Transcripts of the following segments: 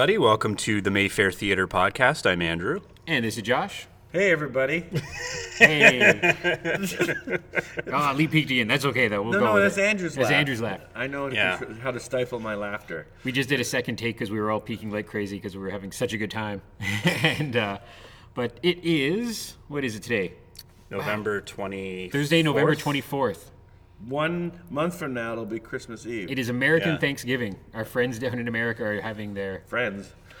everybody. Welcome to the Mayfair Theater podcast. I'm Andrew. And this is Josh. Hey, everybody. Hey. oh, Lee peeked again. That's okay, though. We'll No, go no, that's it. Andrew's That's laugh. Andrew's laugh. I know Yeah. how to stifle my laughter. We just did a second take because we were all peeking like crazy because we were having such a good time. and, uh, but it is, what is it today? November 20. Thursday, November 24th. One month from now, it'll be Christmas Eve. It is American Yeah. Thanksgiving. Our friends down in America are having their. Friends.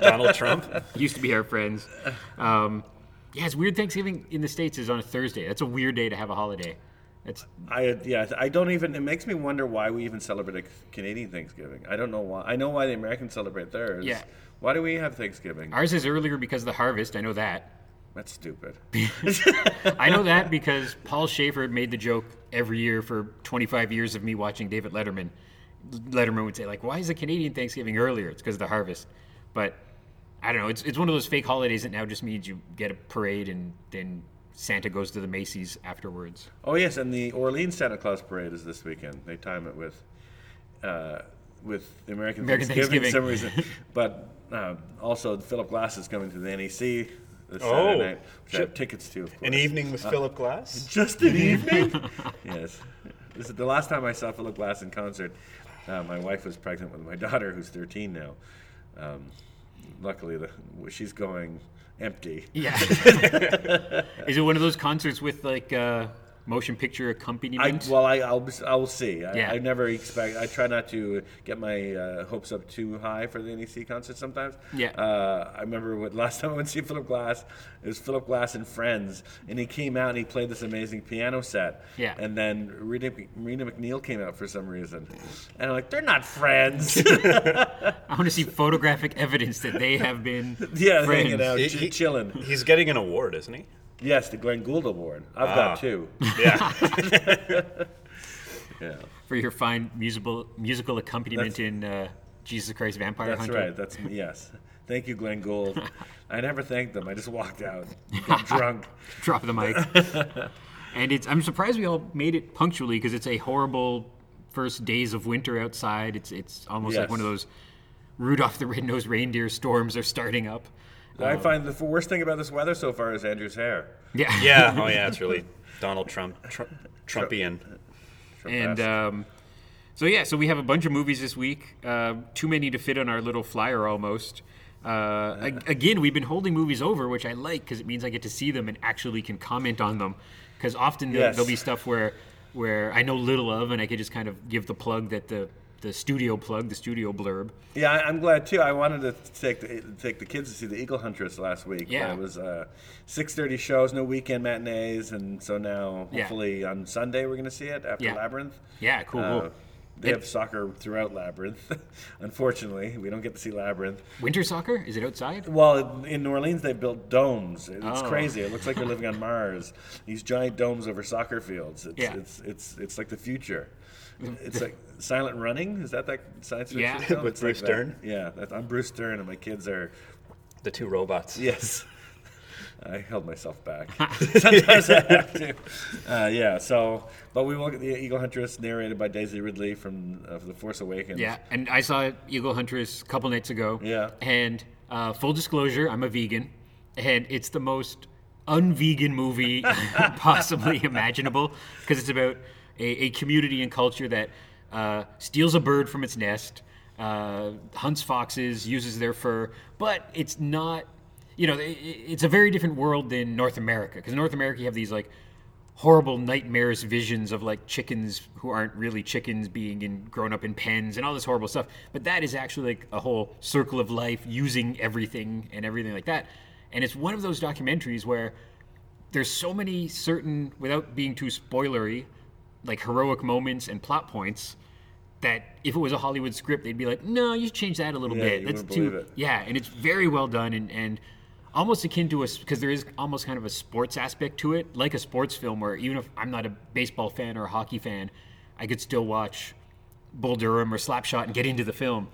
Donald Trump. used to be our friends. Um, yeah, it's weird. Thanksgiving in the States is on a Thursday. That's a weird day to have a holiday. That's I yeah. I don't even. It makes me wonder why we even celebrate a Canadian Thanksgiving. I don't know why. I know why the Americans celebrate theirs. Yeah. Why do we have Thanksgiving? Ours is earlier because of the harvest. I know that. That's stupid. I know that because Paul Shaffer made the joke every year for 25 years of me watching David Letterman. Letterman would say like, "Why is the Canadian Thanksgiving earlier?" It's because of the harvest. But I don't know. It's it's one of those fake holidays that now just means you get a parade and then Santa goes to the Macy's afterwards. Oh yes, and the Orleans Santa Claus parade is this weekend. They time it with, uh, with the American, American Thanksgiving, for some reason. but uh, also, Philip Glass is coming to the NEC this Oh. Saturday night, which I have tickets to. Of course. An evening with Philip Glass. Just an evening. yes, this is the last time I saw Philip Glass in concert. Uh, my wife was pregnant with my daughter, who's 13 now. Um, luckily, the, she's going empty. Yeah. is it one of those concerts with like uh, motion picture I, accompaniment? well, I, I'll, I will see. I, Yeah. I never expect. I try not to get my uh, hopes up too high for the NEC concert. Sometimes. Yeah. Uh, I remember what last time I went to see Philip Glass. It was Philip Glass and friends, and he came out and he played this amazing piano set. Yeah. And then Rita, Rita MacNeil came out for some reason, and I'm like, they're not friends. I want to see photographic evidence that they have been yeah, friends. hanging out, He- ch- he- chilling. He's getting an award, isn't he? Yes, the Glenn Gould Award. I've Ah. got two. Yeah. Yeah. for your fine musical musical accompaniment in uh, Jesus Christ Vampire Hunter. That's Hunter. right. That's yes. Thank you, Glenn Gould. I never thanked them. I just walked out, got drunk. Drop the mic. and it's I'm surprised we all made it punctually because it's a horrible first days of winter outside. It's it's almost like one of those Rudolph the Red-Nosed Reindeer storms are starting up. I find the worst thing about this weather so far is Andrew's hair. Yeah. yeah. Oh, yeah. It's really Donald Trump. Tr- Trumpian. And Trump-esque. um, so yeah, so we have a bunch of movies this week. Uh, too many to fit on our little flyer almost. Uh, ag- again, we've been holding movies over, which I like because it means I get to see them and actually can comment on them. Because often there, Yes. there'll be stuff where where I know little of, and I could just kind of give the plug that the the studio plug, the studio blurb. yeah, I'm glad too. I wanted to take the, take the kids to see the Eagle Huntress last week. but Yeah. it was uh, 6:30 shows, no weekend matinees, and so now Yeah. hopefully on Sunday we're going to see it after Yeah. Labyrinth. Yeah, cool. Uh, cool. They It- have soccer throughout Labyrinth. Unfortunately, we don't get to see Labyrinth. Winter soccer? Is it outside? Well, in New Orleans, they built domes. It's Oh. crazy. It looks like you're living on Mars. These giant domes over soccer fields. It's, Yeah. it's, it's, it's like the future. Mm. It's like Silent Running. Is that that science fiction Yeah. film? With It's like Bruce that. Yeah, that, I'm Bruce Dern, and my kids are. The two robots. Yes. I held myself back. Sometimes I have to. Uh, yeah. So, but we will get the Eagle Huntress narrated by Daisy Ridley from uh, The Force Awakens. Yeah, and I saw Eagle Huntress a couple nights ago. Yeah. And uh, full disclosure, I'm a vegan, and it's the most unvegan movie possibly imaginable because it's about a, a community and culture that uh, steals a bird from its nest, uh, hunts foxes, uses their fur, but it's not. You know, it's a very different world than North America because North America you have these like horrible nightmarish visions of like chickens who aren't really chickens being in grown up in pens and all this horrible stuff. But that is actually like a whole circle of life using everything and everything like that. And it's one of those documentaries where there's so many certain without being too spoilery, like heroic moments and plot points that if it was a Hollywood script, they'd be like, no, you should change that a little Yeah, bit. That's too yeah, and it's very well done and and almost akin to a because there is almost kind of a sports aspect to it, like a sports film where even if I'm not a baseball fan or a hockey fan, I could still watch Bull Durham or Slapshot and get into the film.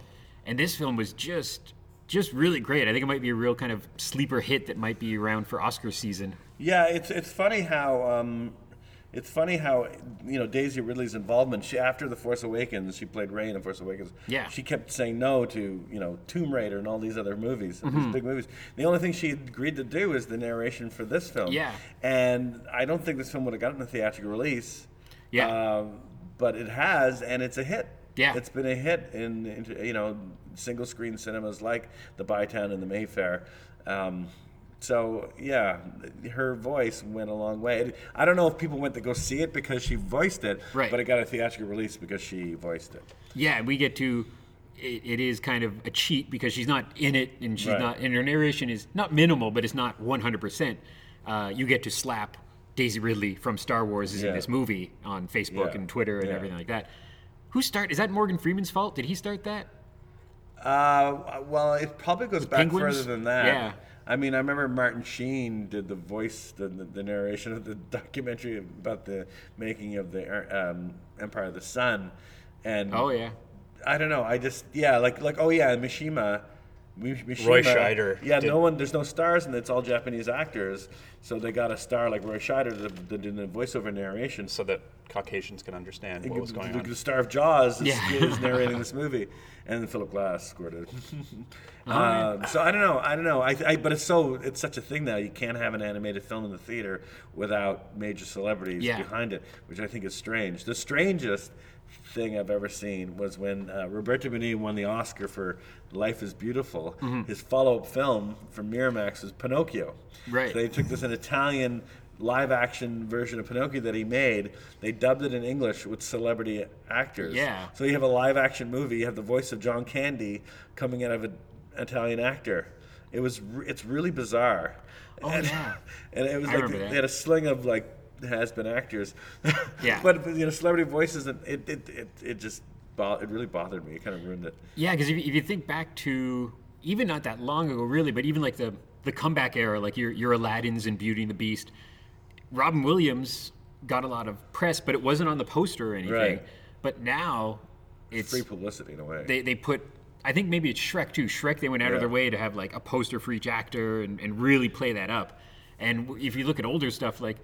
And this film was just just really great. I think it might be a real kind of sleeper hit that might be around for Oscar season. Yeah, it's it's funny how um, it's funny how you know Daisy Ridley's involvement. She after the Force Awakens, she played Rey in the Force Awakens. Yeah. she kept saying no to you know Tomb Raider and all these other movies, Mm-hmm. these big movies. The only thing she agreed to do is the narration for this film. Yeah. and I don't think this film would have gotten a theatrical release. Yeah. um, but it has, and it's a hit. Yeah. it's been a hit in, in you know single screen cinemas like the Bytown and the Mayfair. Um, so yeah, her voice went a long way. I don't know if people went to go see it because she voiced it, Right. but it got a theatrical release because she voiced it. Yeah, we get to. It, it is kind of a cheat because she's not in it, and she's Right. not. And her narration is not minimal, but it's not 100. percent uh, You get to slap Daisy Ridley from Star Wars is in this movie on Facebook Yeah. and Twitter and Yeah. everything like that. Who start? Is that Morgan Freeman's fault? Did he start that? Uh, well, it probably goes back Penguins? further than that. Yeah. I mean, I remember Martin Sheen did the voice, the, the, the narration of the documentary about the making of the um, Empire of the Sun, and Oh yeah. I don't know. I just yeah, like like oh yeah, Mishima. Mi- Mishima Roy Scheider Yeah, did- no one. There's no stars, and it's all Japanese actors. So they got a star like Roy Scheider to, to do the voiceover narration. so that Caucasians can understand what was going the, on. the star of Jaws is, Yeah. is narrating this movie, and then Philip Glass scored it. Um, so I don't know. I don't know. I, I, but it's so it's such a thing now. You can't have an animated film in the theater without major celebrities Yeah. behind it, which I think is strange. The strangest thing I've ever seen was when uh, Roberto Benigni won the Oscar for Life is Beautiful. Mm-hmm. His follow-up film from Miramax was Pinocchio. Right. So they took this an Italian live action version of Pinocchio that he made. They dubbed it in English with celebrity actors. Yeah. So you have a live action movie. You have the voice of John Candy coming out of an Italian actor. It was re- it's really bizarre. Oh, and, yeah. And it was I like that. they had a sling of like has been actors. Yeah. but you know celebrity voices and it it it, it just bo- it really bothered me. It kind of ruined it. Yeah, because if, you- if you think back to even not that long ago, really, but even like the the comeback era, like your your Aladdin's and Beauty and the Beast, Robin Williams got a lot of press, but it wasn't on the poster or anything. Right. But now it's Free publicity in a way. they, they put I think maybe it's Shrek too. Shrek they went out Yeah. of their way to have like a poster for each actor and, and really play that up. And if you look at older stuff like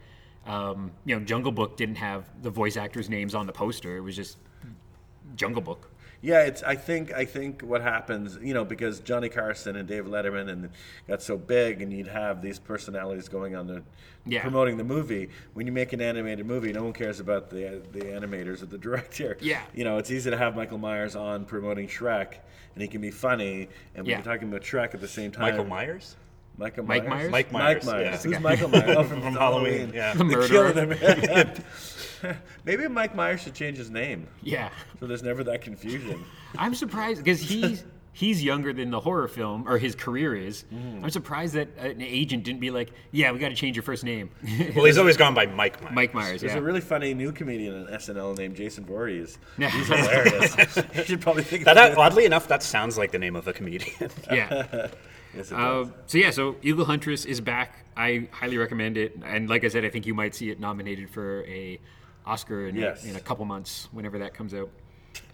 um, you know Jungle Book didn't have the voice actors' names on the poster. It was just Jungle Book. Yeah, it's. I think. I think what happens, you know, because Johnny Carson and Dave Letterman and got so big, and you'd have these personalities going on the Yeah. promoting the movie. When you make an animated movie, no one cares about the the animators or the director. Yeah. You know, it's easy to have Michael Myers on promoting Shrek, and he can be funny, and Yeah. we're talking about Shrek at the same time. Michael Myers? Michael Mike Myers. Mike Myers, Mike yeah. Myers. The Who's. Michael Myers? Oh, from, From Halloween. Halloween, yeah. The The killer. Maybe Mike Myers should change his name, Yeah. so there's never that confusion. I'm surprised because he's he's younger than the horror film or his career is. Mm-hmm. I'm surprised that an agent didn't be like, "Yeah, we got to change your first name." Well, he's always gone by Mike Myers. Mike Myers. There's Yeah. a really funny new comedian on SNL named Jason Voorhees. He's hilarious. you should probably think that- oddly enough, that sounds like the name of a comedian. yeah. Yes, it Uh, does. so yeah, so Eagle Huntress is back. I highly recommend it, and like I said, I think you might see it nominated for a Oscar in, Yes. in a couple months, whenever that comes out.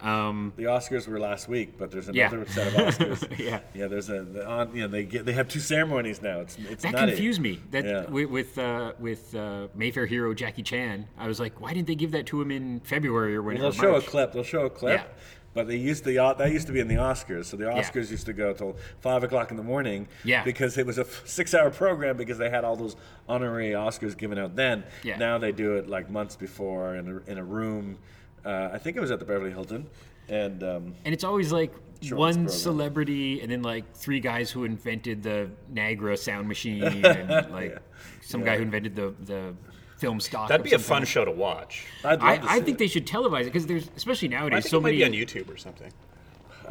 Um, the Oscars were last week, but there's Yeah. another set of Oscars. Yeah. yeah. There's a the, on, you know they get they have two ceremonies now. It's it's that nutty. confused me. That Yeah. with with, uh, with uh, Mayfair hero Jackie Chan, I was like, why didn't they give that to him in February or when? They'll or show a clip. They'll show a clip. Yeah. But they used the that used to be in the Oscars. So the Oscars used to go till five o'clock in the morning. Yeah. Because it was a six-hour program because they had all those honorary Oscars given out then. Yeah. Now they do it like months before in a, in a room. Uh, I think it was at the Beverly Hilton, and um, And it's always like one program. celebrity and then like three guys who invented the Nagra sound machine and like some guy who invented the, the film stock. That'd be a fun kind. show to watch. I'd love I, to I see think it. they should televise it because there's especially I nowadays think so it might many. be on YouTube or something.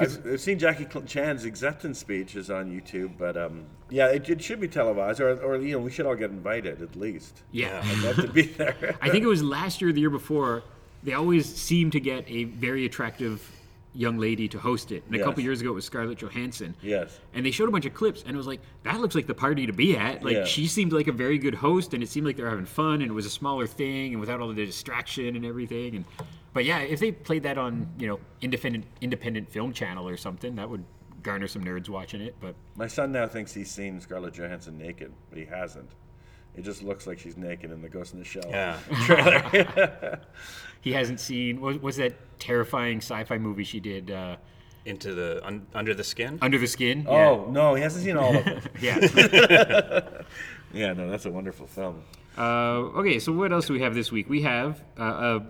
I've, I've seen Jackie Cl- Chan's acceptance speech is on YouTube, but um, yeah, it, it should be televised, or, or you know, we should all get invited at least. Yeah. I'd love to be there. I think it was last year or the year before. They always seem to get a very attractive young lady to host it. And a Yes. couple years ago, it was Scarlett Johansson. Yes. And they showed a bunch of clips, and it was like, that looks like the party to be at. Like, Yeah. she seemed like a very good host, and it seemed like they were having fun, and it was a smaller thing, and without all the distraction and everything. And But yeah, if they played that on, you know, independent independent film channel or something, that would garner some nerds watching it. But My son now thinks he's seen Scarlett Johansson naked, but he hasn't. It just looks like she's naked in the Ghost in the Shell. Yeah. He hasn't seen what was that terrifying sci-fi movie she did, uh, Into the un, under the skin. Under the Skin? Oh no, he hasn't seen all of them. yeah. yeah. yeah, no, that's a wonderful film. Uh, okay, so what else do we have this week? We have uh,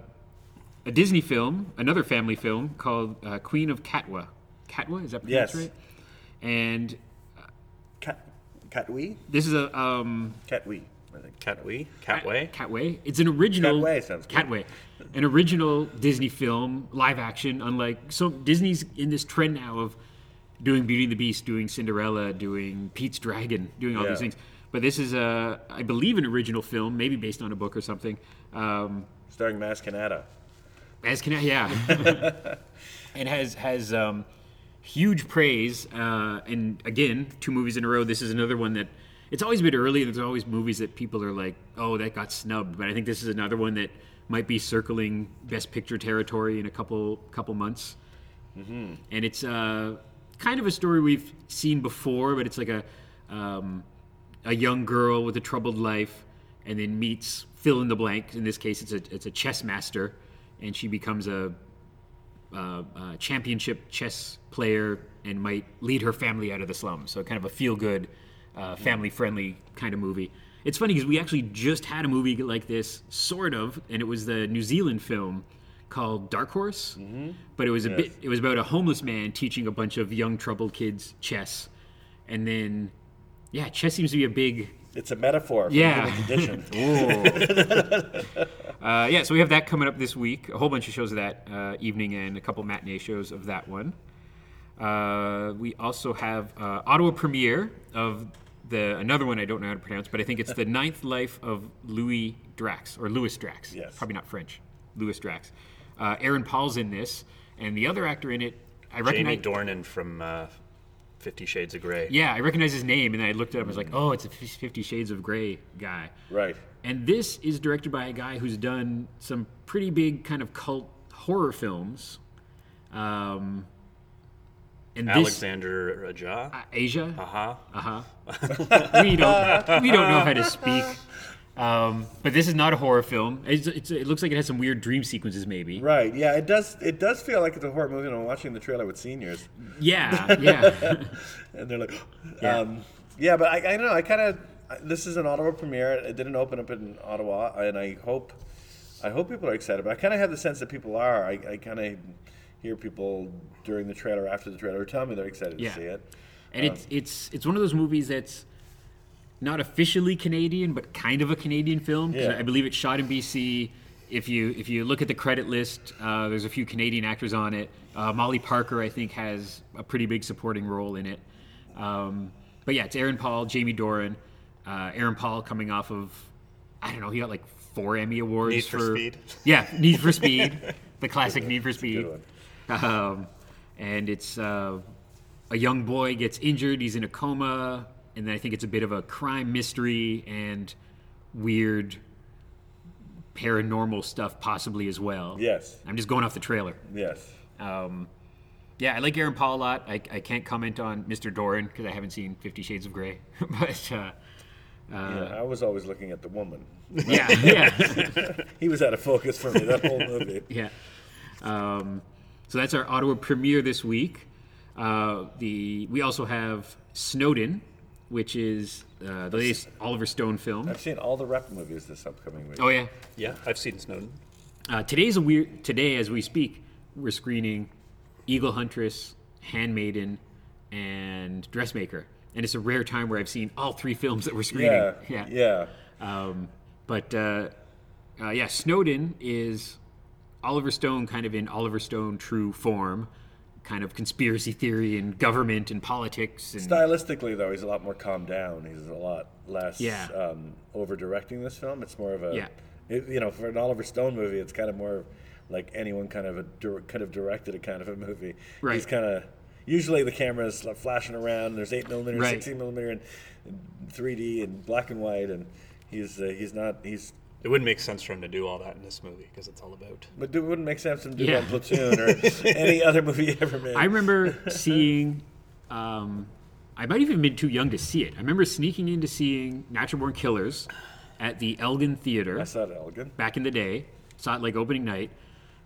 a, a Disney film, another family film called uh, Queen of Katwa. Katwa, is that pronounced Yes. right? And Cat, Catwee, this is a um, Catwee, Catwee. Catway. Catway. It's an original Catway sounds good. Catway, an original Disney film, live action. Unlike so, Disney's in this trend now of doing Beauty and the Beast, doing Cinderella, doing Pete's Dragon, doing all Yeah. these things. But this is a, I believe, an original film, maybe based on a book or something. Um, Starring Maz Kanata. as can I, yeah. and has has um, huge praise, uh, and again, two movies in a row. This is another one that it's always a bit early. There's always movies that people are like, "Oh, that got snubbed," but I think this is another one that might be circling Best Picture territory in a couple couple months. Mm-hmm. And it's uh, kind of a story we've seen before, but it's like a um, a young girl with a troubled life, and then meets fill in the blank. In this case, it's a it's a chess master, and she becomes a, uh uh championship chess player and might lead her family out of the slums. So kind of a feel good, uh, family friendly kind of movie. It's funny because we actually just had a movie like this, sort of, and it was the New Zealand film called Dark Horse. But it was a Yes. bit. It was about a homeless man teaching a bunch of young troubled kids chess, and then yeah, chess seems to be a big It's a metaphor for Yeah. condition. Uh, yeah, so we have that coming up this week. A whole bunch of shows of that uh, evening and a couple matinee shows of that one. Uh, we also have uh, Ottawa premiere of the another one I don't know how to pronounce, but I think it's the Ninth Life of Louis Drax or Louis Drax. Yes. probably not French. Louis Drax. Uh, Aaron Paul's in this, and the other actor in it, I Jamie recognize. Dornan from uh, Fifty Shades of Grey. Yeah, I recognize his name, and then I looked it up. I was like, oh, it's a Fifty Shades of Grey guy. Right. And this is directed by a guy who's done some pretty big kind of cult horror films. Um, and this, Alexandre Aja. uh, Asia, Uh-huh. uh huh. we don't we don't know how to speak. Um, but this is not a horror film. It's, it's, it looks like it has some weird dream sequences, maybe. Right. Yeah. It does. It does feel like it's a horror movie. And I'm watching the trailer with seniors, Yeah, yeah, and they're like, Yeah. um, yeah. But I, I don't know. I kind of. This is an Ottawa premiere. It didn't open up in Ottawa, and I hope, I hope people are excited. But I kind of have the sense that people are. I, I kind of hear people during the trailer, after the trailer, tell me they're excited Yeah. to see it. and it's it's it's one of those movies that's not officially Canadian, but kind of a Canadian film. Yeah. I believe it's shot in BC. If you if you look at the credit list, uh, there's a few Canadian actors on it. Uh, Molly Parker, I think, has a pretty big supporting role in it. Um, but yeah, it's Aaron Paul, Jamie Doran. Uh, Aaron Paul coming off of, I don't know, he got like four Emmy awards Need for Speed. Yeah, Need for Speed, the classic Need for Speed. Um, and it's uh, a young boy gets injured. He's in a coma, and then I think it's a bit of a crime mystery and weird paranormal stuff, possibly as well. Yes. I'm just going off the trailer. Yes. Um, yeah, I like Aaron Paul a lot. I, I can't comment on Mr. Doran because I haven't seen Fifty Shades of Grey. but uh, yeah, I was always looking at the woman. yeah, yeah. He was out of focus for me that whole movie. Yeah. Um, so that's our Ottawa premiere this week. Uh, the we also have Snowden, which is uh, the latest Oliver Stone film. I've seen all the rep movies this upcoming week. Oh yeah. Yeah, I've seen Snowden. Uh, today's a weird. Today, as we speak, we're screening Eagle Huntress, Handmaiden, and Dressmaker, and it's a rare time where I've seen all three films that we're screening. yeah, yeah. Um, but uh, uh, yeah, Snowden is Oliver Stone kind of in Oliver Stone true form, kind of conspiracy theory and government and politics. And Stylistically, though, he's a lot more calmed down. He's a lot less Yeah. um, over directing this film. It's more of a, Yeah. it- you know, for an Oliver Stone movie, it's kind of more like anyone kind of a could have directed a kind of a movie. Right. He's kind of usually the camera's flashing around. There's eight millimeter, Right. sixteen millimeter, and three D and black and white, and he's uh, he's not he's. It wouldn't make sense for him to do all that in this movie because it's all about. But it wouldn't make sense for him to do Yeah. that in Platoon or any other movie he ever made. I remember seeing. Um, I might even have been too young to see it. I remember sneaking into seeing Natural Born Killers at the Elgin Theater I saw it, Elgin. back in the day. Saw it like opening night,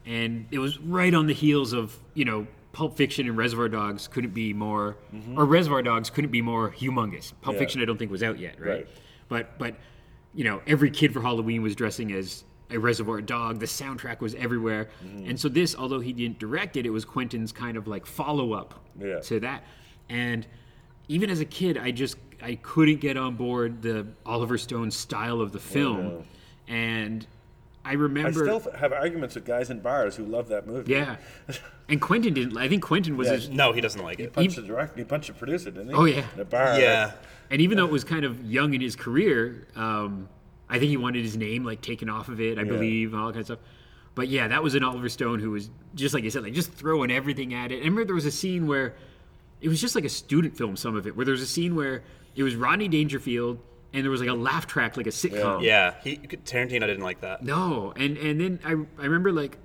and it was right on the heels of you know Pulp Fiction and Reservoir Dogs couldn't be more, or Reservoir Dogs couldn't be more humongous. Pulp Yeah. Fiction I don't think was out yet, right? Right. But but you know every kid for Halloween was dressing as a Reservoir Dog. The soundtrack was everywhere, mm. and so this, although he didn't direct it, it was Quentin's kind of like follow up Yeah. to that, and even as a kid, I just I couldn't get on board the Oliver Stone style of the film, no. and I remember. I still have arguments with guys in bars who love that movie. yeah, and Quentin didn't. I think Quentin was, Yeah. his, No, he doesn't like He it. punched the director. He punched the producer, didn't he? Oh, yeah. In a bar. Yeah. and even though it was kind of young in his career, um, I think he wanted his name like taken off of it. I believe and all that kind of stuff. But yeah, that was an Oliver Stone who was just like you said, like just throwing everything at it. And I remember there was a scene where it was just like a student film. Some of it where there was a scene where it was Rodney Dangerfield and there was like a laugh track, like a sitcom. Yeah, he Tarantino didn't like that. No, and and then I I remember like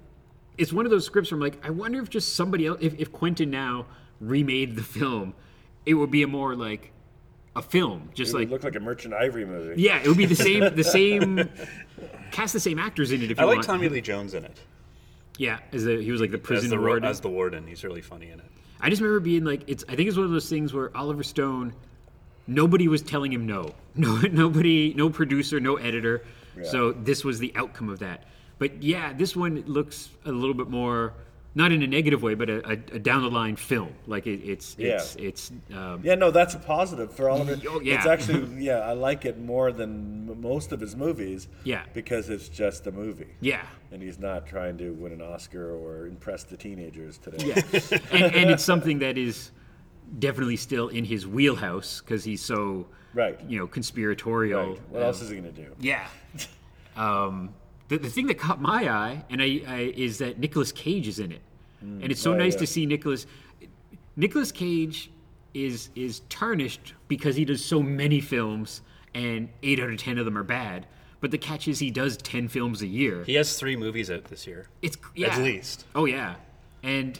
it's one of those scripts where I'm like I wonder if just somebody else if, if Quentin now remade the film, it would be a more like a film, just It would like look like a Merchant Ivory movie. yeah, it would be the same the same cast the same actors in it if you I like want. Tommy Lee Jones in it Yeah, as the he was like the as prison the ro- warden. as the warden. He's really funny in it. I just remember being like, it's. I think it's one of those things where Oliver Stone, nobody was telling him no. No, nobody, no producer, no editor. So this was the outcome of that. But yeah, this one looks a little bit more, not in a negative way, but a, a, a down the line film. Like it, it's, it's, it's. Um, Yeah, no, that's a positive for all of it. Oh, yeah. It's actually, yeah, I like it more than most of his movies. Yeah. Because it's just a movie. yeah. And he's not trying to win an Oscar or impress the teenagers today. Yeah, and, and it's something that is definitely still in his wheelhouse because he's so, Right. you know, conspiratorial. Right. What um, else is he going to do? Yeah. Um, the, the thing that caught my eye and I, I is that Nicolas Cage is in it, and it's so Oh, nice yeah. to see Nicolas. Nicolas Cage is is tarnished because he does so many films, and eight out of ten of them are bad. But the catch is he does ten films a year. He has three movies out this year. It's yeah. At least. Oh yeah, and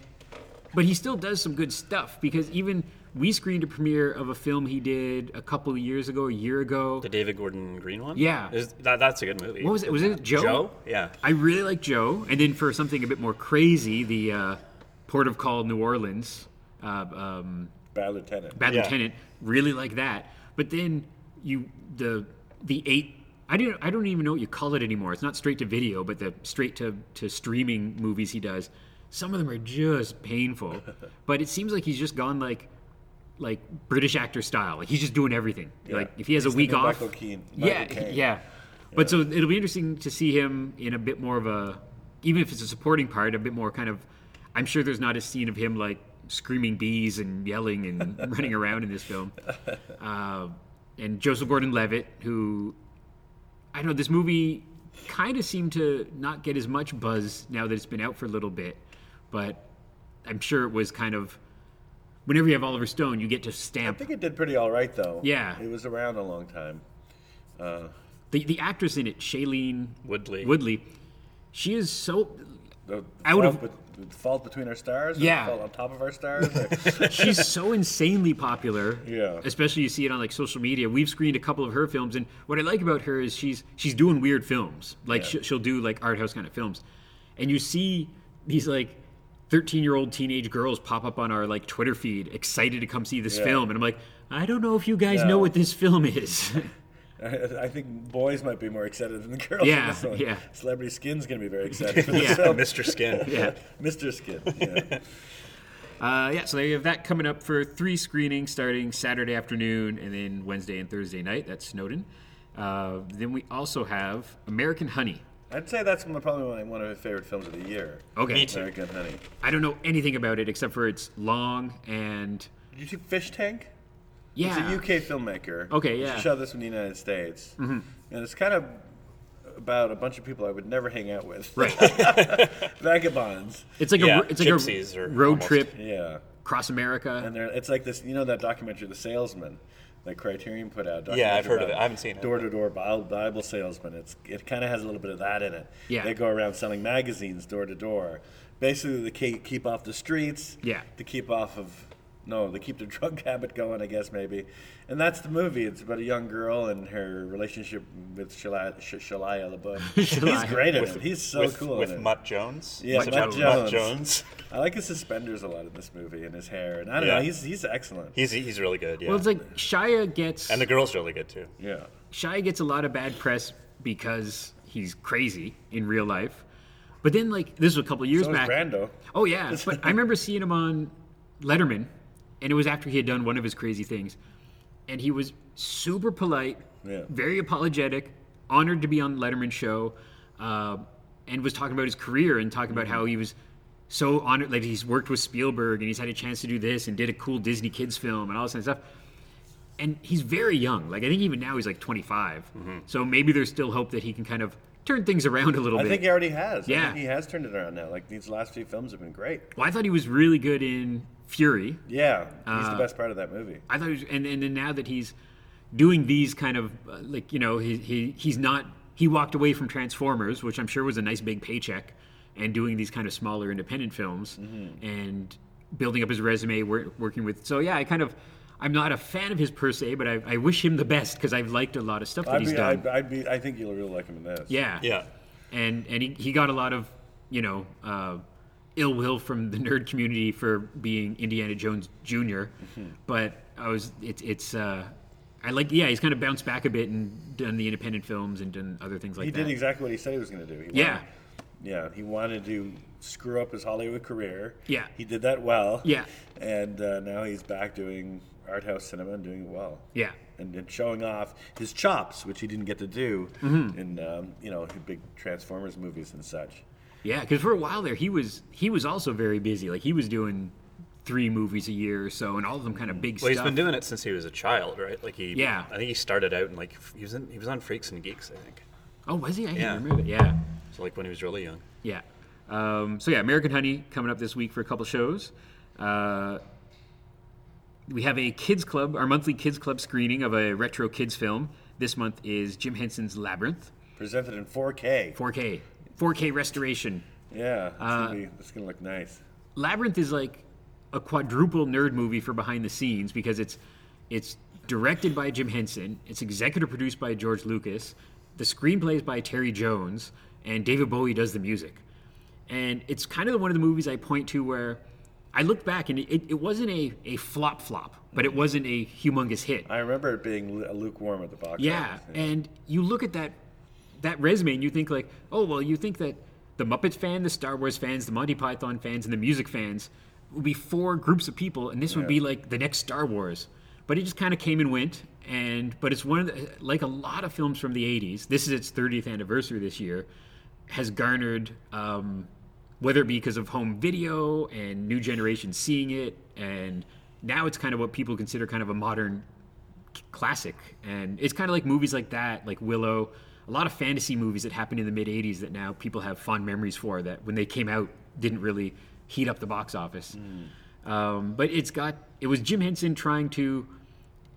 but he still does some good stuff because even we screened a premiere of a film he did a couple of years ago, a year ago. The David Gordon Green one. Yeah. Is, that, that's a good movie. What was it? Was it Joe? Joe? Yeah. I really like Joe, and then for something a bit more crazy, the uh, Port of Call New Orleans, uh, um, Bad Lieutenant. Bad Yeah. Lieutenant, really like that. But then you the the eight. I don't I don't even know what you call it anymore. It's not straight to video, but the straight to to streaming movies he does. Some of them are just painful, but it seems like he's just gone like like British actor style. Like he's just doing everything. Like if he has He's a week off, Michael Caine- yeah, Michael yeah. But so it'll be interesting to see him in a bit more of a, even if it's a supporting part, a bit more kind of. I'm sure there's not a scene of him like screaming bees and yelling and running around in this film. Uh, and Joseph Gordon-Levitt, who I don't know, this movie kind of seemed to not get as much buzz now that it's been out for a little bit, but I'm sure it was kind of. Whenever you have Oliver Stone, you get to stamp. I think it did pretty all right, though. Yeah. It was around a long time. Uh, the the actress in it, Shailene Woodley. Woodley. She is so The Out fault, of- be- the fault between our stars? Yeah. the fault on top of our stars? She's so insanely popular. Yeah. Especially you see it on like social media. We've screened a couple of her films, and what I like about her is she's she's doing weird films. Like Yeah. she'll, she'll do like art house kind of films, and you see these like. 13 year old teenage girls pop up on our like Twitter feed excited to come see this Yeah. film and I'm like I don't know if you guys No. know what this film is. I I think boys might be more excited than the girls. Yeah, this one. yeah. Celebrity Skin's going to be very excited for this Yeah. film. Mr. Skin. yeah. Mr. Skin. Yeah. Uh, yeah, so they have that coming up for three screenings starting Saturday afternoon and then Wednesday and Thursday night. That's Snowden. Uh, then we also have American Honey. I'd say that's one, probably one of- one of my favorite films of the year. Okay. Me too. American Honey. I don't know anything about it except for it's long and Did you see Fish Tank? yeah. It's a UK filmmaker. Okay, yeah. She shot this in the United States. Mm-hmm. And it's kind of about a bunch of people I would never hang out with. Right. Vagabonds. It's like Yeah, a it's like a or road almost. trip Yeah. across America. And it's like this, you know, that documentary, The Salesman, that Criterion put out. Yeah, I've heard of it. I haven't seen it. Door to door Bible, Bible salesman. It's it kind of has a little bit of that in it. Yeah. They go around selling magazines door to door, basically to keep keep off the streets. Yeah. To keep off of no, they keep their drug habit going, I guess maybe. And that's the movie. It's about a young girl and her relationship with Shia, Sh- Shia LaBeouf. He's great at it. He's so with, cool with in it. Mutt Jones. Yeah, Mutt Mutt Jones. Jones. I like his suspenders a lot in this movie and his hair. And I don't Yeah. know, he's he's excellent. He's he's really good. Yeah. Well, it's like Shia gets and the girl's really good too. yeah. Shia gets a lot of bad press because he's crazy in real life. But then, like this was a couple years So is back. Brando. Oh yeah, but I remember seeing him on Letterman, and it was after he had done one of his crazy things, and he was super polite, Yeah. very apologetic, honored to be on Letterman show, uh, and was talking about his career and talking about how he was so honored like he's worked with Spielberg and he's had a chance to do this and did a cool Disney kids film and all this kind of stuff. And he's very young. Like I think even now he's like 25. So maybe there's still hope that he can kind of turn things around a little I bit. I think he already has. I Yeah. think he has turned it around now. Like these last few films have been great. well, I thought he was really good in Fury. Yeah, he's Uh, the best part of that movie. I thought, he was, and and then now that he's doing these kind of uh, like you know he, he he's not he walked away from Transformers, which I'm sure was a nice big paycheck, and doing these kind of smaller independent films and building up his resume, wor- working with. So yeah, I kind of I'm not a fan of his per se, but I, I wish him the best because I've liked a lot of stuff that I'd he's be, done. I'd, I'd be, I think you'll really like him in this. yeah, Yeah. and and he, he got a lot of you know uh, ill will from the nerd community for being Indiana Jones junior but I was it's it's uh, I like yeah he's kind of bounced back a bit and done the independent films and done other things like he that. He did exactly what he said he was going to do. He Yeah. wanted- yeah. He wanted to screw up his Hollywood career. Yeah. He did that well. Yeah. And uh, now he's back doing art house cinema and doing it well. yeah And, and showing off his chops, which he didn't get to do Mm-hmm. in um, you know big Transformers movies and such. yeah because for a while there he was he was also very busy like he was doing three movies a year or so and all of them kind of big Well, he's stuff. been doing it since he was a child, right? Like he. Yeah. I think he started out in like he was in he was on Freaks and Geeks, I think. oh was he I can't Yeah. remember that yeah. So like when he was really young. Yeah. Um, so yeah, American Honey coming up this week for a couple shows. Uh, we have a kids club, our monthly kids club screening of a retro kids film. This month is Jim Henson's Labyrinth, Presented in 4K. 4K, 4K restoration. Yeah. It's Uh, gonna be it's gonna look nice. Labyrinth is like a quadruple nerd movie for behind the scenes because it's it's directed by Jim Henson, it's executive produced by George Lucas, the screenplay is by Terry Jones, and David Bowie does the music. And it's kind of one of the movies I point to where I look back and it, it wasn't a, a flop flop, but it wasn't a humongous hit. I remember it being lukewarm at the box Yeah, office. and you look at that that resume and you think like, oh well, you think that the Muppets fan, the Star Wars fans, the Monty Python fans, and the music fans would be four groups of people, and this would be like the next Star Wars. But it just kind of came and went, and but it's one of the like a lot of films from the '80s. This is its 30th anniversary this year, has garnered. Um, whether it be because of home video and new generations seeing it, and now it's kind of what people consider kind of a modern classic. And it's kind of like movies like that, like Willow, a lot of fantasy movies that happened in the mid 80s that now people have fond memories for that when they came out didn't really heat up the box office. Um, but it's got, it was Jim Henson trying to,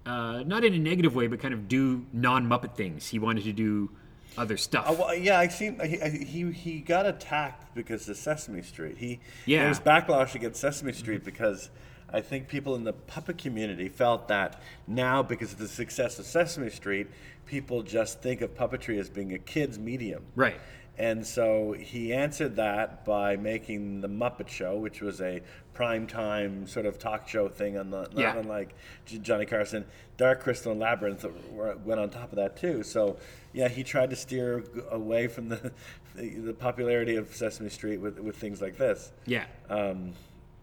uh, not in a negative way, but kind of do non Muppet things. He wanted to do other stuff. Uh, well, yeah, I seen he, he he got attacked because of Sesame Street. He Yeah. there was backlash against Sesame Street because I think people in the puppet community felt that now because of the success of Sesame Street, people just think of puppetry as being a kids medium. Right. And so he answered that by making the Muppet Show, which was a primetime sort of talk show thing on the not unlike Johnny Carson. Dark Crystal and Labyrinth went on top of that too. So yeah, he tried to steer away from the the, popularity of Sesame Street with with things like this. yeah. Um,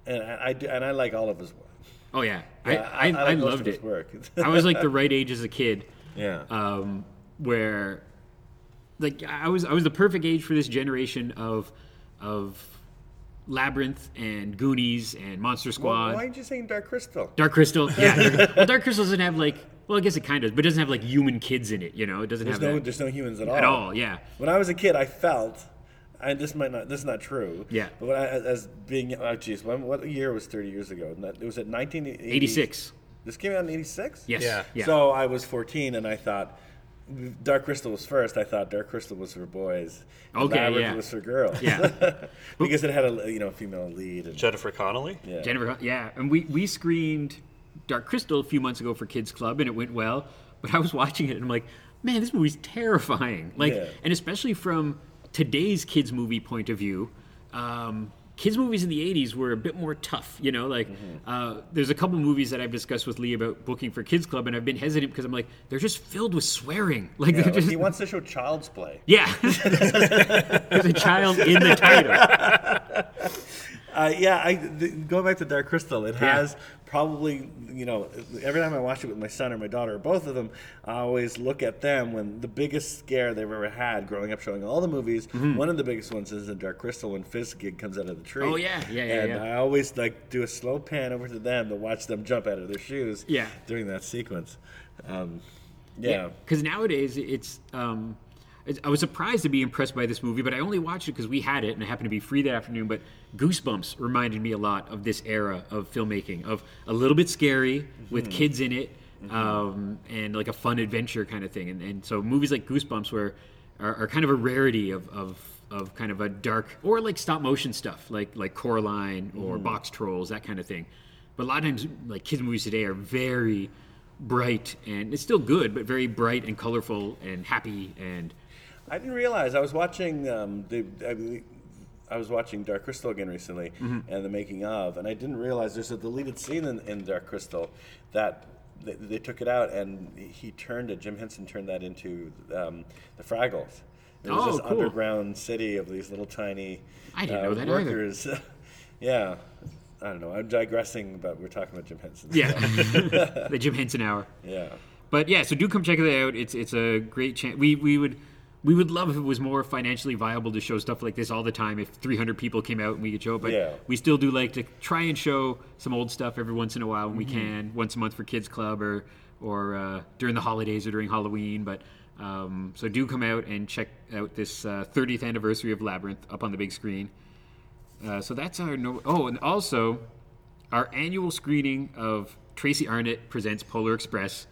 and I, I do, and I like all of his work. Oh, yeah. Yeah, I, I, I, like most loved his it. work. I was like the right age as a kid. Yeah. um, where like I was I was the perfect age for this generation of of Labyrinth and Goonies and Monster Well, Squad. why aren't you saying Dark Crystal? Dark Crystal, yeah. Dark, well, Dark Crystal doesn't have like well, I guess it kind of, but it doesn't have like human kids in it. You know, it doesn't There's have no that there's no humans at all. at all. Yeah, When I was a kid, I felt, and this might not, this is not true. Yeah. But when I, as being, oh jeez, what year was 30 years ago? It was at 1986. This came out in 86. Yes. Yeah. Yeah. So I was 14, and I thought, Dark Crystal was first. I thought Dark Crystal was for boys. and Okay, Labyrinth yeah. was for girls. Yeah. because it had a you know female lead. And, Jennifer Connelly. yeah. Jennifer, yeah, and we we screened Dark Crystal a few months ago for Kids Club, and it went well. But I was watching it, and I'm like, man, this movie's terrifying. Like, Yeah. and especially from today's kids movie point of view. Um, Kids movies in the '80s were a bit more tough, you know. Like, Mm-hmm. uh, there's a couple movies that I've discussed with Lee about booking for Kids Club, and I've been hesitant because I'm like, they're just filled with swearing. Like, Yeah, they're like just he wants to show Child's Play. yeah. there's a child in the title. Uh, yeah, I the, going back to Dark Crystal, it has probably you know every time I watch it with my son or my daughter or both of them, I always look at them when the biggest scare they've ever had growing up, showing all the movies. One of the biggest ones is in Dark Crystal when Fizzgig comes out of the tree. Mm-hmm. Oh, yeah, yeah, yeah, And yeah. I always like do a slow pan over to them to watch them jump out of their shoes. Yeah. during that sequence. Um, yeah. Because nowadays it's. Um, it's- I was surprised to be impressed by this movie, but I only watched it because we had it and it happened to be free that afternoon. But Goosebumps reminded me a lot of this era of filmmaking, of a little bit scary with kids in it, um, and like a fun adventure kind of thing. And, and so movies like Goosebumps were are, are kind of a rarity of, of of kind of a dark or like stop motion stuff, like like Coraline or Box Trolls, that kind of thing. But a lot of times, like kids movies today are very bright and it's still good, but very bright and colorful and happy and I didn't realize I was watching um, the. I, I was watching Dark Crystal again recently, and the making of, and I didn't realize there's a deleted scene in, in Dark Crystal that they, they took it out, and he turned it. Jim Henson turned that into um, the Fraggles. It was Oh, this cool. underground city of these little tiny I didn't uh, know that either. workers. yeah, I don't know. I'm digressing, but we're talking about Jim Henson. yeah, the Jim Henson Hour. yeah. But yeah, so do come check it out. It's it's a great chance. We we would we would love if it was more financially viable to show stuff like this all the time. If 300 people came out and we could show it, but Yeah. we still do like to try and show some old stuff every once in a while when we Mm-hmm. can, once a month for Kids Club or or uh, during the holidays or during Halloween. But um, so do come out and check out this uh, 30th anniversary of Labyrinth up on the big screen. Uh, so that's our no. Oh, and also our annual screening of Tracy Arnett presents Polar Express.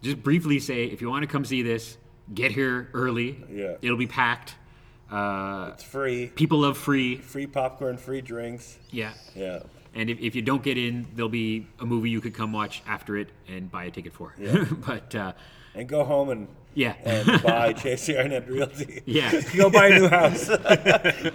Just briefly say, if you want to come see this, get here early. Yeah. It'll be packed. Uh, It's free. people love free. Free popcorn, free drinks. Yeah. Yeah. And if, if you don't get in, there'll be a movie you could come watch after it and buy a ticket for. Yeah. but uh, And go home and yeah. and buy Chasey Arnett Realty. Yeah. Go buy a new house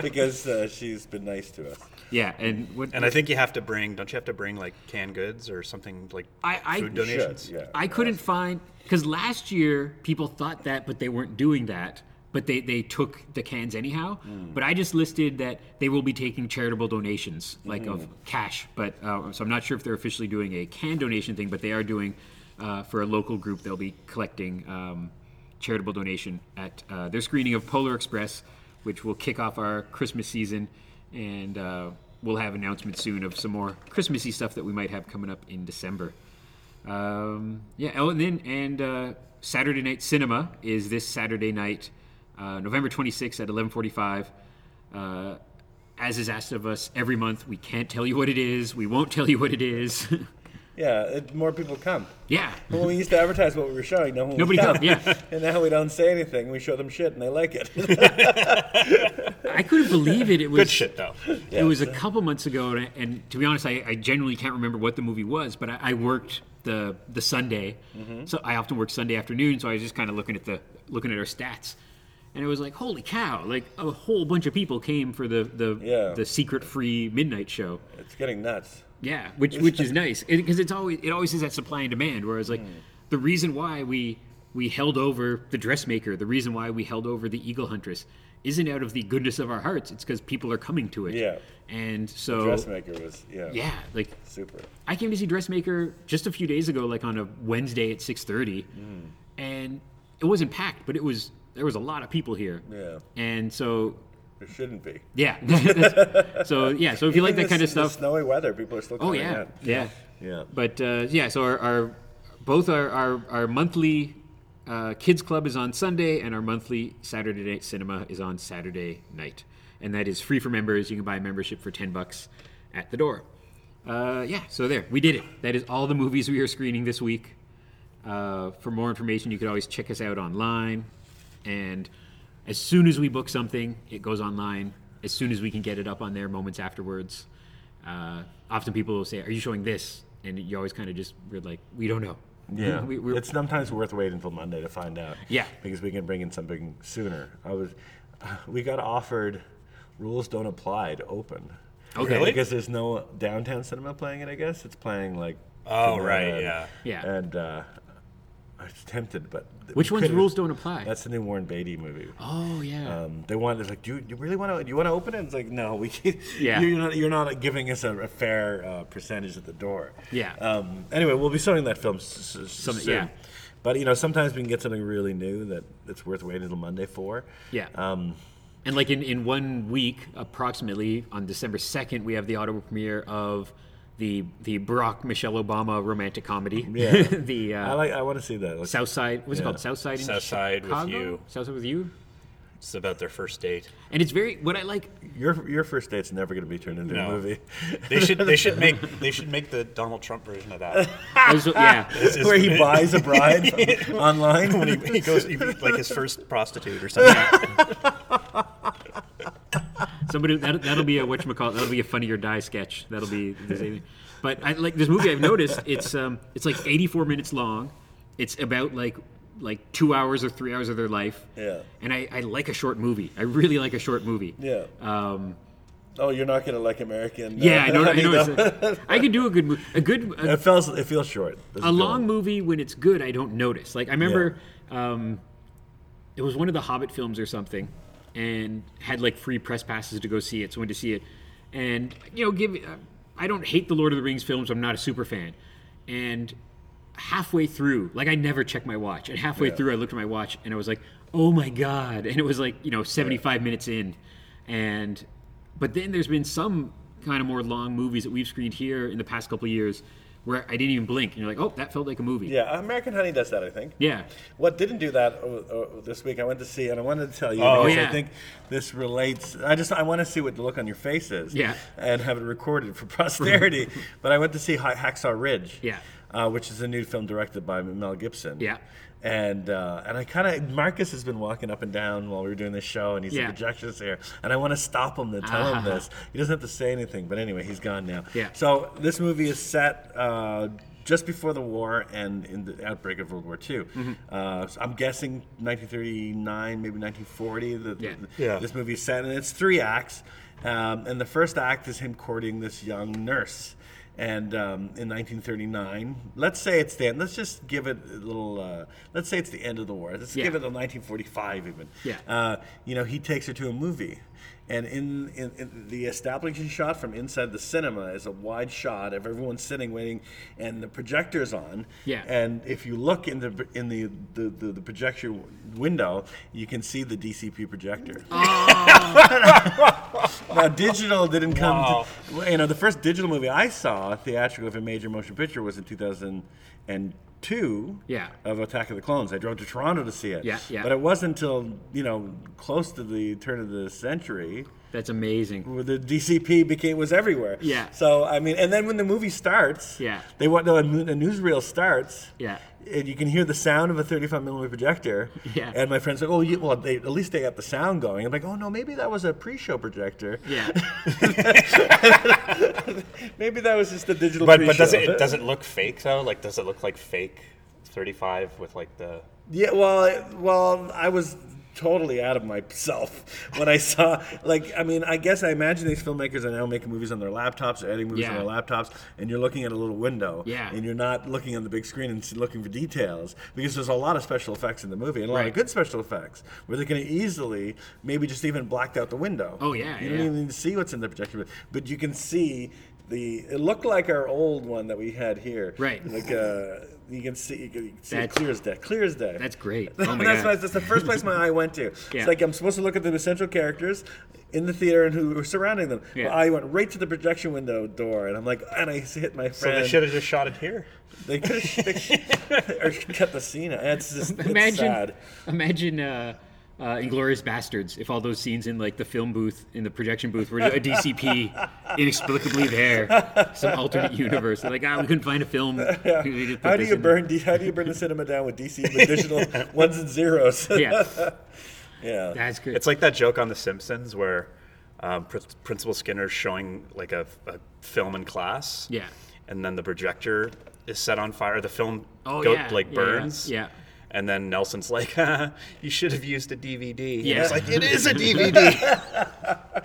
because uh, she's been nice to us. yeah. And what And I think you have to bring. Don't you have to bring like canned goods or something like I- I- food donations? Should, yeah. I couldn't find because last year people thought that, but they weren't doing that. But they, they took the cans anyhow. But I just listed that they will be taking charitable donations, like of cash. But uh, so I'm not sure if they're officially doing a can donation thing, but they are doing uh, for a local group. They'll be collecting um, charitable donation at uh, their screening of Polar Express, which will kick off our Christmas season, and uh, we'll have announcements soon of some more Christmassy stuff that we might have coming up in December. Um, yeah. Oh, and then and uh, Saturday Night Cinema is this Saturday night, uh, November 26th at 11:45. Uh, as is asked of us every month, we can't tell you what it is. We won't tell you what it is. Yeah, it, more people come. yeah. But when we used to advertise what we were showing, no one Nobody come. come, yeah. And now we don't say anything. We show them shit, and they like it. I couldn't believe it. It was Good shit though. It was a couple months ago, and, and to be honest, I, I genuinely can't remember what the movie was. But I, I worked the the Sunday, mm-hmm. so I often work Sunday afternoon. So I was just kind of looking at the looking at our stats, and it was like, holy cow! Like a whole bunch of people came for the the Yeah. the secret free midnight show. it's getting nuts. Yeah, which which is nice because it's always it always is that supply and demand. Whereas like mm. the reason why we we held over the dressmaker, the reason why we held over the eagle huntress, isn't out of the goodness of our hearts. It's because people are coming to it. Yeah. and so Dressmaker was yeah, yeah, like super. I came to see Dressmaker just a few days ago, like on a Wednesday at six thirty, and it wasn't packed, but it was there was a lot of people here. Yeah. and so There shouldn't be. yeah, so yeah, so if you like Even that kind of stuff, snowy weather, people are still Coming Oh yeah, out. yeah, Yeah. But uh, yeah, so our, our both our our, our monthly uh, kids club is on Sunday, and our monthly Saturday night cinema is on Saturday night, and that is free for members. You can buy a membership for ten bucks at the door. Uh, yeah, so there we did it. That is all the movies we are screening this week. Uh, for more information, you could always check us out online. And as soon as we book something, it goes online. As soon as we can get it up on there, moments afterwards. Uh, often people will say, "Are you showing this?" And you always kind of just we're like, "We don't know." Yeah, we, we're, it's sometimes worth waiting until Monday to find out. Yeah. because we can bring in something sooner. I was, we got offered, rules don't apply to open. Okay. Really? Because there's no downtown cinema playing it. I guess it's playing like. Oh, right, and- yeah. Yeah. And uh, I was tempted, but which ones rules don't apply? That's the new Warren Beatty movie. oh yeah. Um, they wanted it's like, do you, do you really want to? Do you want to open it? It's like, no, we. Can't. Yeah. You're not. You're not giving us a, a fair uh, percentage at the door. Yeah. Um, anyway, we'll be showing that film s- s- Some- soon. yeah. But you know, sometimes we can get something really new that it's worth waiting until Monday for. Yeah. Um, And like in, in one week, approximately on December second, we have the Ottawa premiere of the the Barack Michelle Obama romantic comedy. Yeah. the uh, I like. I want to see that. Like, South Side. What's it called? South Side. in South Side with You. South Side with you. It's about their first date. And it's very what I like. your your first date's never going to be turned into a movie. They should they should make they should make the Donald Trump version of that. Was- yeah. It's- it's- Where he buys a bride from- online. when he, he goes he, like his first prostitute or something. Somebody that that'll be a whatchamacallit, that'll be a funny or die sketch. That'll be. But I like this movie I've noticed it's um it's like 84 minutes long. It's about like like two hours or three hours of their life. Yeah. And I, I like a short movie. I really like a short movie. Yeah. Um, Oh, you're not going to like American. yeah, I know. I know. though. It's a, I could do a good, mo- a good, a, It feels it feels short. A good long movie when it's good. I don't notice. Like I remember, um, it was one of the Hobbit films or something, and had like free press passes to go see it. So I went to see it, and you know, give. Uh, I don't hate the Lord of the Rings films. I'm not a super fan, and halfway through, like I never check my watch, and halfway Yeah. through I looked at my watch and I was like, oh my god, and it was like you know 75 minutes in, and but then there's been some kind of more long movies that we've screened here in the past couple of years where I didn't even blink, and you're like, oh, that felt like a movie. Yeah, American Honey does that. I think. Yeah. What didn't do that uh, uh, this week? I went to see, and I wanted to tell you. Oh, because yeah. I think this relates. I just I want to see what the look on your face is. Yeah. And have it recorded for posterity. but I went to see Hacksaw Ridge. Yeah. Uh, which is a new film directed by Mel Gibson. Yeah. And uh, and I kind of Marcus has been walking up and down while we were doing this show, and he's Yeah. like projectionist here, and I want to stop him to tell him Ah. this. He doesn't have to say anything, but anyway, he's gone now. Yeah. So this movie is set uh, just before the war and in the outbreak of World War II. Mm-hmm. Uh, so I'm guessing 1939, maybe 1940. The, Yeah. Yeah. This movie is set, and it's three acts. Um, and the first act is him courting this young nurse. And um, in 1939, let's say it's the end. Let's just give it a little. Uh, let's say it's the end of the war. Let's Yeah. give it a 1945 even. Yeah. Uh, you know, he takes her to a movie, and in, in, in the establishing shot from inside the cinema is a wide shot of everyone sitting waiting, and the projector's on. Yeah. And if you look in the in the the, the, the projector window, you can see the DCP projector. Ah. now digital didn't come. Wow. To, you know, the first digital movie I saw theatrical of a major motion picture was in 2002. Yeah. Of Attack of the Clones. I drove to Toronto to see it. Yeah, yeah. But it wasn't until you know close to the turn of the century That's amazing. where the DCP became was everywhere. Yeah. So I mean, and then when the movie starts, Yeah. they want a newsreel starts. Yeah. And you can hear the sound of a 35 millimeter projector. Yeah. And my friends like, oh, you, well, they, at least they got the sound going. I'm like, oh no, maybe that was a pre-show projector. Yeah. Maybe that was just a digital. But but does pre-show. it does it look fake though? Like does it look like fake 35 with like the Yeah, well, I- well, I was totally out of myself when I saw. Like, I mean, I guess I imagine these filmmakers are now making movies on their laptops, or editing movies Yeah. on their laptops, and you're looking at a little window, Yeah. and you're not looking on the big screen and looking for details because there's a lot of special effects in the movie and a lot Right. of good special effects where they can easily maybe just even blacked out the window. Oh, yeah, you yeah. don't even need to see what's in the projector, but you can see. The, it looked like our old one that we had here. Right. Like uh, you can see, you can see it That's- clear as day. Clear as day. That's great. Oh my that's, god. why- that's the first place my eye went to. Yeah. It's like I'm supposed to look at the essential characters in the theater and who were surrounding them. Yeah. Well, I went right to the projection window door, and I'm like, and I hit my friend. So they should have just shot it here. They could have or cut the scene. out. It's just it's imagine, sad. imagine uh, uh, Inglourious Basterds if all those scenes in like the film booth in the projection booth were a DCP inexplicably there, some alternate universe. They're like, ah, we couldn't find a film. We just put How do this you in burn? D- how do you burn the cinema down with DC with digital ones and zeros? Yeah, yeah. that's good. It's like that joke on The Simpsons where um, Pr- Principal Skinner's showing like a, a film in class. Yeah. And then the projector is set on fire. The film Oh, go- yeah, like yeah, yeah, burns. yeah. And then Nelson's like, "You should have used a DVD." Yeah. It's like it is a DVD.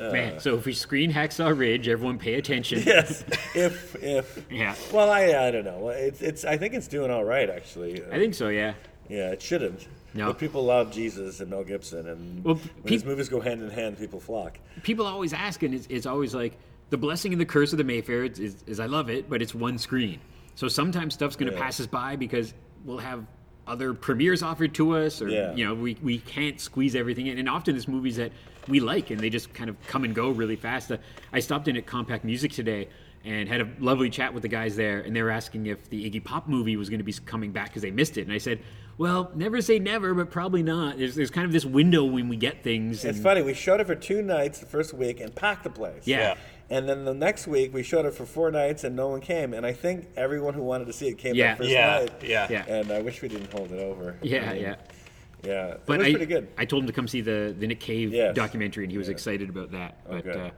Man, so if we screen Hacksaw Ridge, everyone pay attention. Yes. If if. Yeah. Well, I I don't know. It's it's. I think it's doing all right actually. I think so. Yeah. Yeah, it shouldn't. No. But people love Jesus and Mel Gibson, and Well, when his peop- movies go hand in hand, people flock. people always ask, and it's, it's always like the blessing and the curse of the Mayfair is, is, is I love it, but it's one screen. So sometimes stuff's going to Yeah. pass us by because we'll have other premieres offered to us, or Yeah. you know, we, we can't squeeze everything in. And often it's movies that we like, and they just kind of come and go really fast. Uh, I stopped in at Compact Music today. And had a lovely chat with the guys there, and they were asking if the Iggy Pop movie was going to be coming back because they missed it. And I said, "Well, never say never, but probably not. There's, there's kind of this window when we get things." It's and- funny. We showed it for two nights the first week and packed the place. Yeah. Yeah. And then the next week we showed it for four nights and no one came. And I think everyone who wanted to see it came Yeah. that first yeah, night. yeah, Yeah. And I wish we didn't hold it over. Yeah, I mean, yeah. Yeah. But it was I, pretty good. I told him to come see the, the Nick Cave Yes. documentary, and he was excited about that. But Okay. uh,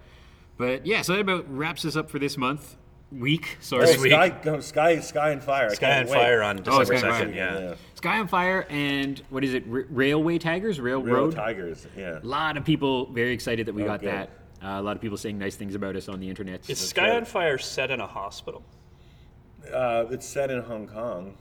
but yeah, so that about wraps us up for this month, week. Sorry, Oh, week. Sky, no, Sky, Sky and Fire. Sky can't wait. Fire on Oh, December Sky on Fire. second. Yeah. Yeah. Sky on Fire, and what is it? R- Railway Tigers, Real Railroad. Tigers. Yeah. A lot of people very excited that we Oh, got good. that. Uh, a lot of people saying nice things about us on the internet. Is So- Sky right. on Fire set in a hospital? Uh, it's set in Hong Kong.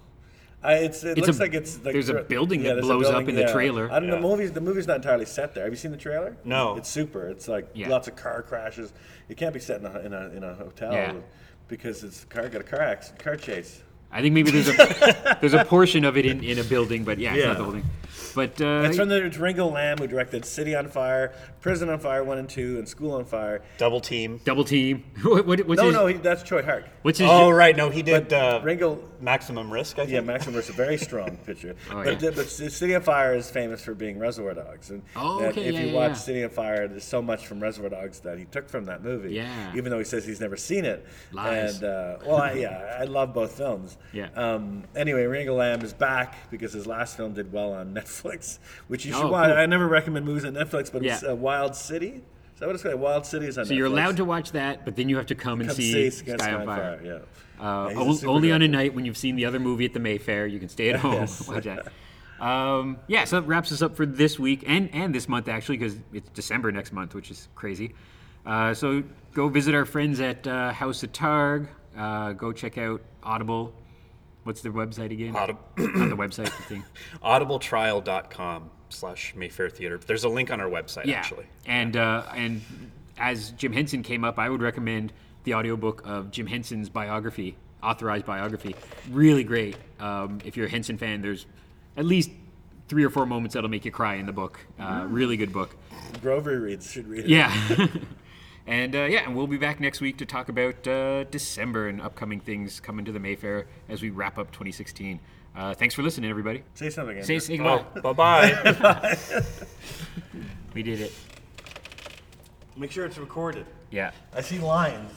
I, it's, it It's looks a- like it's like there's a building that there's a blows up building, in the trailer. I don't know. The movie's the movie's not entirely set there. Have you seen the trailer? No. It's super. It's like Yeah. lots of car crashes. It can't be set in a in a, in a hotel Yeah. because it's car got a car accident, car chase. I think maybe there's a there's a portion of it in, in a building, but yeah, it's not the whole thing. But uh, It's from the it's Ringo Lam who directed City on Fire, Prison on Fire one and two, and School on Fire. Double team. Double Team. what, what, what's No, his, no, he, that's Tsui Hark. what's his? Oh right, no, he did uh, Ringo Maximum Risk. I think. Yeah, Maximum Risk, a very strong picture. Oh, but, yeah. but City on Fire is famous for being Reservoir Dogs. And Oh, that okay, if yeah, you yeah, watch yeah. City on Fire, there's so much from Reservoir Dogs that he took from that movie. Yeah. Even though he says he's never seen it. Lies. And, uh, well, I, yeah, I love both films. Yeah. Um, anyway, Ringo Lam is back because his last film did well on Netflix, which you should Oh, watch. cool. I never recommend movies on Netflix, but it's Yeah. uh, Wild City. That what it's called? Wild City is on Netflix. So Netflix. you're allowed to watch that, but then you have to come and Come see, see Sky, on Fire. Yeah. Uh, Yeah, he's a on- super only on a night when you've seen the other movie at the Mayfair. You can stay at home Yes. watch that. Um, yeah, so that wraps us up for this week and and this month actually because it's December next month, which is crazy. Uh, so go visit our friends at uh, House of Targ. Uh, go check out Audible. What's their website again? Audib- Not the website, the thing. audibletrial.com slash Mayfair Theater. There's a link on our website Yeah. actually. And uh, and as Jim Henson came up, I would recommend the audiobook of Jim Henson's biography, authorized biography. Really great. Um, if you're a Henson fan, there's at least three or four moments that'll make you cry in the book. Uh, really good book. Grover reads should read it. Yeah. and uh, yeah, and we'll be back next week to talk about uh, December and upcoming things coming to the Mayfair as we wrap up 2016. Uh, thanks for listening, everybody. Say something. Andrew. Say, something. Oh, bye bye. We did it. Make sure it's recorded. Yeah. I see lions.